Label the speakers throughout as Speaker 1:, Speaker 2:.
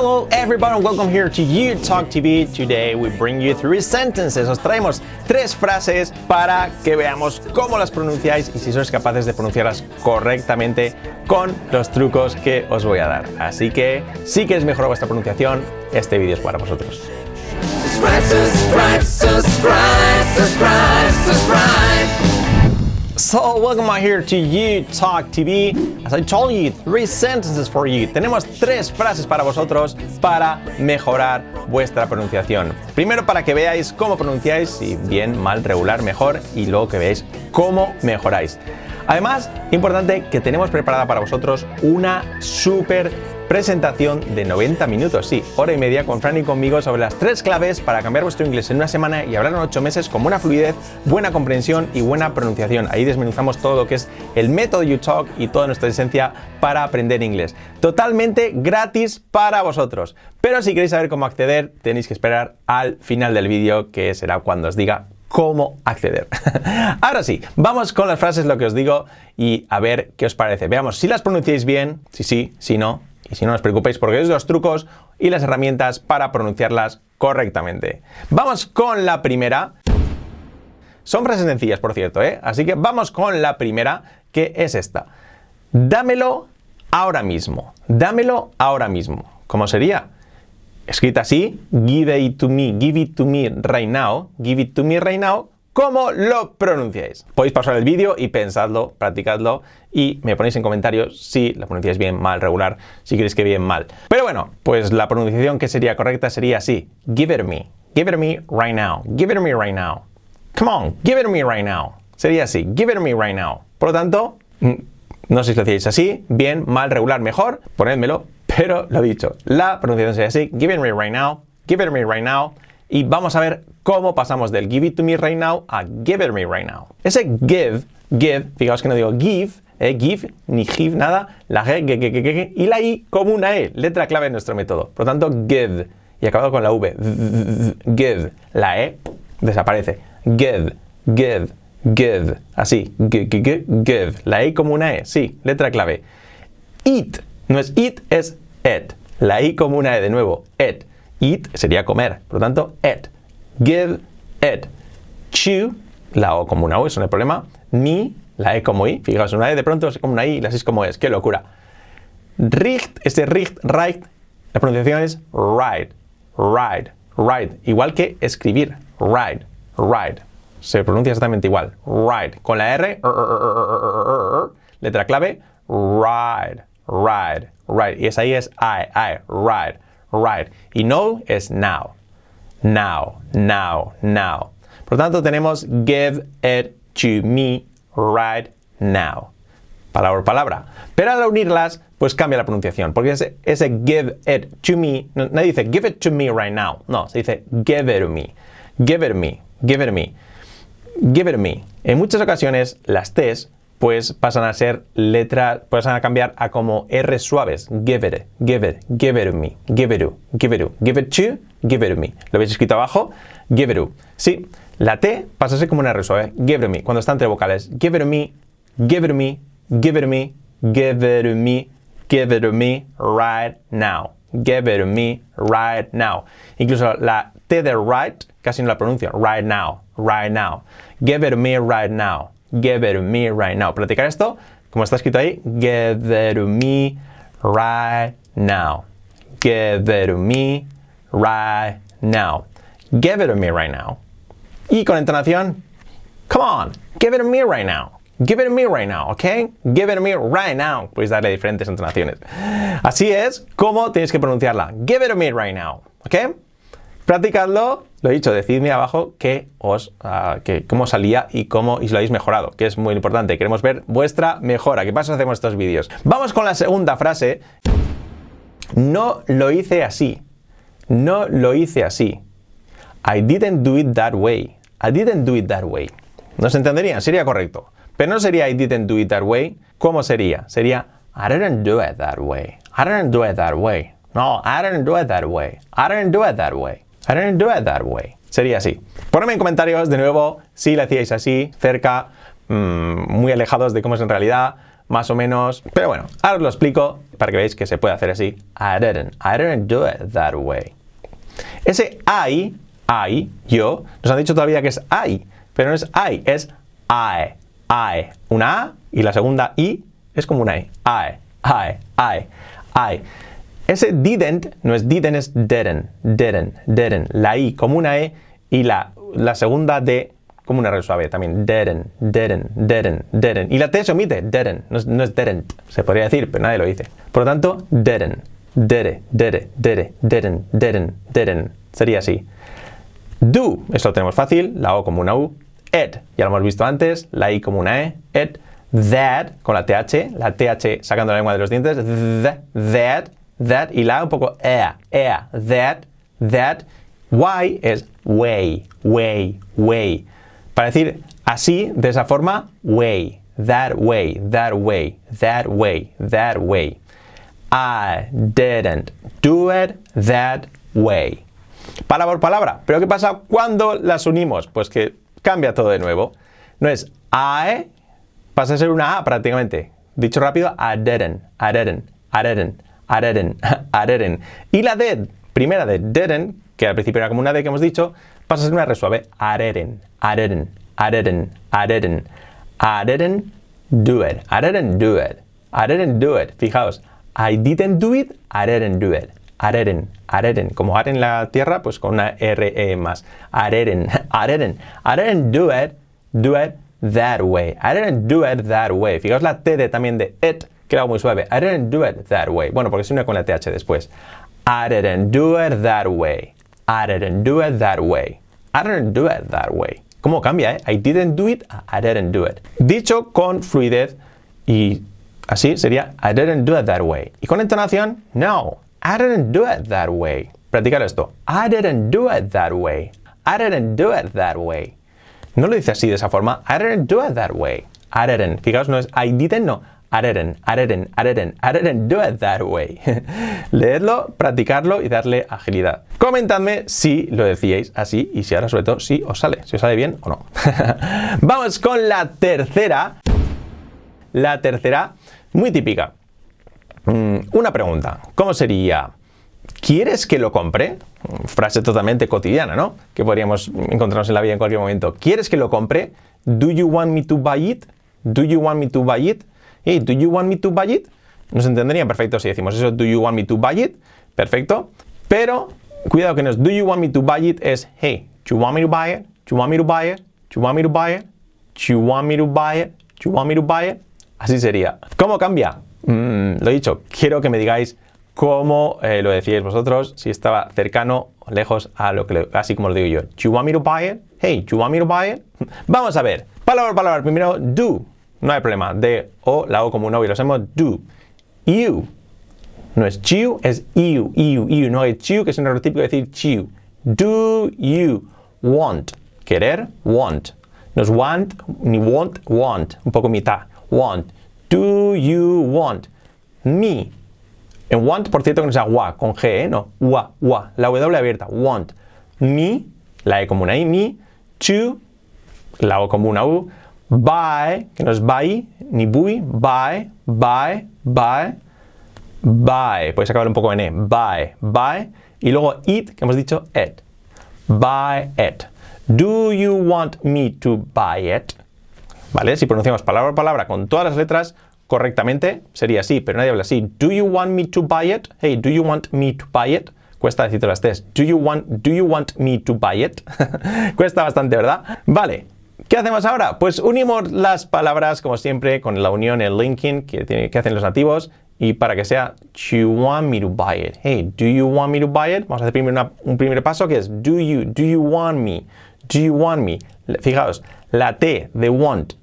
Speaker 1: Hello everybody and welcome here to You Talk TV. Today we bring you three sentences. Os traemos tres frases para que veamos cómo las pronunciáis y si sois capaces de pronunciarlas correctamente con los trucos que os voy a dar. Así que si queréis mejorar vuestra pronunciación, este vídeo es para vosotros.
Speaker 2: Subscribe, subscribe, subscribe.
Speaker 1: So, welcome out here to You Talk TV. As I told you, three sentences for you. Tenemos tres frases para vosotros para mejorar vuestra pronunciación. Primero para que veáis cómo pronunciáis, si bien, mal, regular, mejor, y luego que veáis cómo mejoráis. Además, importante que tenemos preparada para vosotros una súper presentación de 90 minutos, sí, hora y media con Fran y conmigo sobre las tres claves para cambiar vuestro inglés en una semana y hablar en ocho meses con buena fluidez, buena comprensión y buena pronunciación. Ahí desmenuzamos todo lo que es el método YouTalk y toda nuestra esencia para aprender inglés. Totalmente gratis para vosotros. Pero si queréis saber cómo acceder, tenéis que esperar al final del vídeo, que será cuando os diga cómo acceder. Ahora sí, vamos con las frases, lo que os digo, y a ver qué os parece. Veamos si las pronunciáis bien, si sí, si no, y si no, os preocupéis porque es los trucos y las herramientas para pronunciarlas correctamente. Vamos con la primera. Son frases sencillas, por cierto, ¿eh? Así que vamos con la primera, que es esta. Dámelo ahora mismo. Dámelo ahora mismo. ¿Cómo sería? Escrita así, give it to me, give it to me right now, give it to me right now, ¿Cómo lo pronunciáis? Podéis pausar el vídeo y pensadlo, practicadlo y me ponéis en comentarios si lo pronunciáis bien, mal, regular, si queréis que bien, mal. Pero bueno, pues la pronunciación que sería correcta sería así. Give it me. Give it me right now. Give it me right now. Come on, give it me right now. Sería así. Give it me right now. Por lo tanto, no sé si lo hacéis así, bien, mal, regular, mejor, ponedmelo, pero lo dicho. La pronunciación sería así. Give it me right now. Give it me right now y vamos a ver cómo pasamos del give it to me right now a give it me right now. Ese give, give, fijaos que no digo give, eh, give, ni give, nada, la g, g, g, g, y la i como una e, letra clave en nuestro método. Por lo tanto, give, y acabado con la v, give, la e desaparece. Give, give, give, así, give, la e como una e, sí, letra clave. Eat, no es eat, es et, la i como una e de nuevo, et. Eat sería comer. Por lo tanto, et. Give, et. Chew, la O como una O, eso no hay problema. Me, la E como I. Fijaos, una E de pronto es como una I y la S como es. ¡Qué locura! Richt, este richt, right, la pronunciación es ride, ride, ride. Igual que escribir. Ride, ride. Se pronuncia exactamente igual. Ride. Con la R, letra clave, ride, ride, ride. Y esa I es I, I, ride right. Y no es now. Now, now, now. Por tanto, tenemos give it to me right now. Palabra por palabra. Pero al unirlas, pues cambia la pronunciación. Porque ese, ese give it to me, no, nadie dice give it to me right now. No, se dice give it to me. Give it to me. Give it to me. Give it to me. En muchas ocasiones, las T's pues pasan a ser letras, pasan a cambiar a como R suaves. Give it, give it, give it to me, give it to, give it to, give it to, give it to me. Lo habéis escrito abajo, give it to. Sí, la T pasa a ser como una R suave. Give it to me, cuando está entre vocales. Give it to me, give it to me, give it to me, give it to me, give it to me right now. Give it to me right now. Incluso la T de right casi no la pronuncio. Right now, right now. Give it to me right now. Give to me right now. Practicar esto, como está escrito ahí, to me right now. To me right now. Give it to me right now. Y con entonación, come on, give it to me right now. Give it to me right now, ¿ok? Give it to me right now. Puedes darle diferentes entonaciones. Así es como tienes que pronunciarla. Give it to me right now, ¿ok? Practicadlo, lo he dicho, decidme abajo qué os, que, cómo salía y cómo y lo habéis mejorado, que es muy importante. Queremos ver vuestra mejora. ¿Qué pasa si hacemos estos vídeos? Vamos con la segunda frase. No lo hice así. No lo hice así. I didn't do it that way. I didn't do it that way. ¿No se entendería? Sería correcto. Pero no sería I didn't do it that way. ¿Cómo sería? Sería I didn't do it that way. I didn't do it that way. No, I didn't do it that way. I didn't do it that way. I didn't do it that way. Sería así. Ponedme en comentarios de nuevo si lo hacíais así, cerca, mmm, muy alejados de cómo es en realidad, más o menos. Pero bueno, ahora os lo explico para que veáis que se puede hacer así. I didn't. I didn't do it that way. Ese I, I, yo, nos han dicho todavía que es I, pero no es I, es I, I. Una A y la segunda I es como una I. I, I, I, I. Ese didn't no es didn't, es didn't, didn't, didn't. La I como una E y la, la segunda D como una R suave también. Didn't, didn't, didn't, didn't. Y la T se omite, didn't, no es, no didn't. Se podría decir, pero nadie lo dice. Por lo tanto, didn't, didn't, didn't, didn't, didn't, didn't, didn't. Sería así. Do, eso lo tenemos fácil, la O como una U. It, ya lo hemos visto antes, la I como una E. It, that, con la TH, la TH sacando la lengua de los dientes. Th, that, that, y la un poco ea, ea, that, that. Y es way, way, way. Para decir así, de esa forma, way, that way, that way, that way, that way. I didn't do it that way. Palabra por palabra. Pero ¿qué pasa cuando las unimos? Pues que cambia todo de nuevo. No es I, pasa a ser una A prácticamente. Dicho rápido, I didn't, I didn't, I didn't, I didn't. Y la D, primera de didn't, que al principio era como una D que hemos dicho, pasa a ser una R suave. Didn't, I didn't, I didn't do it, didn't do it, didn't do it. Fijaos, I didn't do it, I didn't do it. I didn't. Como ar en la tierra, pues con una R-E más. Didn't, I didn't do it, do it that way. I do it that way. Fijaos la T de, también de it, que era muy suave. I didn't do it that way. Bueno, porque se une con la TH después. I didn't do it that way. I didn't do it that way. I didn't do it that way. ¿Cómo cambia, eh? I didn't do it, I didn't do it. Dicho con fluidez y así sería I didn't do it that way. Y con entonación, no, I didn't do it that way. Practicar esto. I didn't do it that way. I didn't do it that way. No lo dice así de esa forma. I didn't do it that way. I didn't. Fijaos, no es I didn't, no. I didn't, I didn't do it that way. Leedlo, practicarlo y darle agilidad. Comentadme si lo decíais así y si ahora sobre todo si os sale, si os sale bien o no. Vamos con la tercera. La tercera, muy típica. Mm, una pregunta. ¿Cómo sería? ¿Quieres que lo compre? Frase totalmente cotidiana, ¿no? Que podríamos encontrarnos en la vida en cualquier momento. ¿Quieres que lo compre? ¿Do you want me to buy it? ¿Do you want me to buy it? Hey, ¿do you want me to buy it? Nos entenderían perfecto si decimos eso, ¿do you want me to buy it? Perfecto. Pero, cuidado que no es, ¿do you want me to buy it? Es, hey, ¿do you want me to buy it? ¿Do you want me to buy it? ¿Do you want me to buy it? ¿Do you want me to buy it? ¿Do you want me to buy it? Así sería. ¿Cómo cambia? Mm, lo dicho, quiero que me digáis cómo eh, lo decíais vosotros, si estaba cercano o lejos a lo que así como lo digo yo. Do you want me to buy it? Hey, do you want me to buy it? Vamos a ver. Palabra por palabra. Primero, do. No hay problema. De o, la o como un o y lo hacemos do. You. No es you, es you, you, you. No es you, que es un error típico de decir you. Do you want? Querer, want. No es want, ni want, want. Un poco mitad. Want. Do you want me? En want, por cierto, que no sea wa, con G, ¿eh? No, wa, wa. La W abierta. Want me, la E como una I, me, to, la O como una U, buy, que no es buy, ni buy, buy, buy, buy. Puedes acabar un poco en E. Buy, buy. Y luego it, que hemos dicho it. Buy it. Do you want me to buy it? ¿Vale? Si pronunciamos palabra por palabra con todas las letras correctamente, sería así, pero nadie habla así. Do you want me to buy it? Hey, do you want me to buy it? Cuesta decirte las tres. Do you want, do you want me to buy it? Cuesta bastante, ¿verdad? Vale. ¿Qué hacemos ahora? Pues unimos las palabras, como siempre, con la unión, el linking que, tiene, hacen los nativos. Y para que sea, do you want me to buy it? Hey, do you want me to buy it? Vamos a hacer primero un primer paso que es, do you, do you want me? Do you want me? Fijaos, la T de want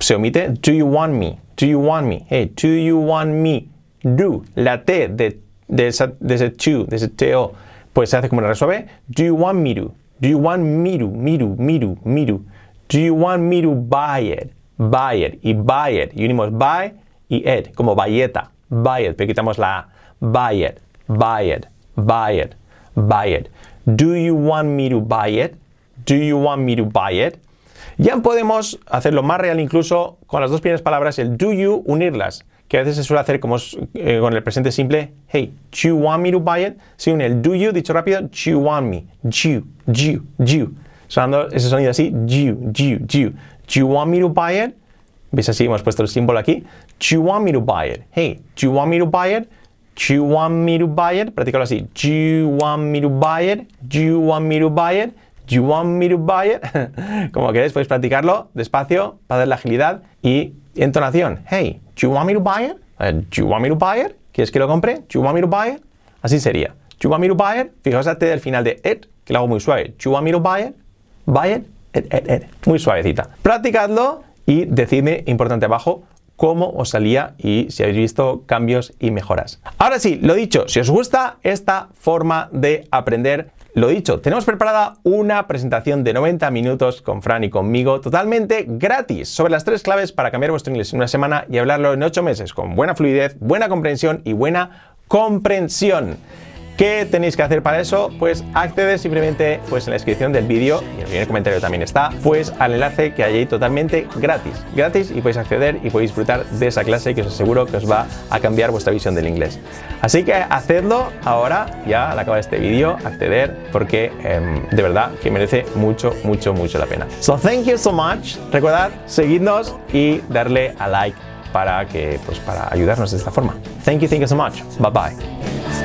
Speaker 1: se omite. Do you want me? Do you want me? Hey, do you want me? Do. La T de, de, ese to, de ese TO, pues se hace como una resuelve. Do you want me to? Do you want me to? Me to, me to, me to. Do you want me to buy it? Buy it. Y buy it. Y unimos buy y it, como bayeta. Buy it. Pero quitamos la A. Buy it. Buy it. Buy it. Buy it. Do you want me to buy it? Do you want me to buy it? Ya podemos hacerlo más real incluso con las dos primeras palabras, el do you, unirlas, que a veces se suele hacer como eh, con el presente simple, hey, do you want me to buy it? Si une el do you, dicho rápido, do you want me, do, do, do. Sonando ese sonido así, do, do, do. Do you want me to buy it? ¿Veis así? Hemos puesto el símbolo aquí. Do you want me to buy it? Hey, do you want me to buy it? Do you want me to buy it? Practícalo así. Do you want me to buy it? Do you want me to buy it? Do you want me to buy it? Como queréis, podéis practicarlo despacio para dar la agilidad y entonación. Hey, do you want me to buy it? Uh, do you want me to buy it? ¿Quieres que lo compre? Do you want me to buy it? Así sería. Do you want me to buy it? Fijaos al final de it, que lo hago muy suave. Do you want me to buy it? Buy it? It, it, it. Muy suavecita. Practicadlo y decidme, importante abajo, cómo os salía y si habéis visto cambios y mejoras. Ahora sí, lo dicho, si os gusta esta forma de aprender, lo dicho, tenemos preparada una presentación de 90 minutos con Fran y conmigo totalmente gratis sobre las tres claves para cambiar vuestro inglés en una semana y hablarlo en 8 meses con buena fluidez, buena comprensión y buena comprensión. ¿Qué tenéis que hacer para eso? Pues acceder simplemente pues, en la descripción del vídeo, y el primer comentario también está, pues al enlace que hay ahí totalmente gratis. Gratis y podéis acceder y podéis disfrutar de esa clase que os aseguro que os va a cambiar vuestra visión del inglés. Así que hacedlo ahora, ya al acabar este vídeo, acceder, porque em, de verdad que merece mucho, mucho, mucho la pena. So thank you so much. Recordad, seguidnos y darle a like para que pues para ayudarnos de esta forma. Thank you, thank you so much. Bye bye.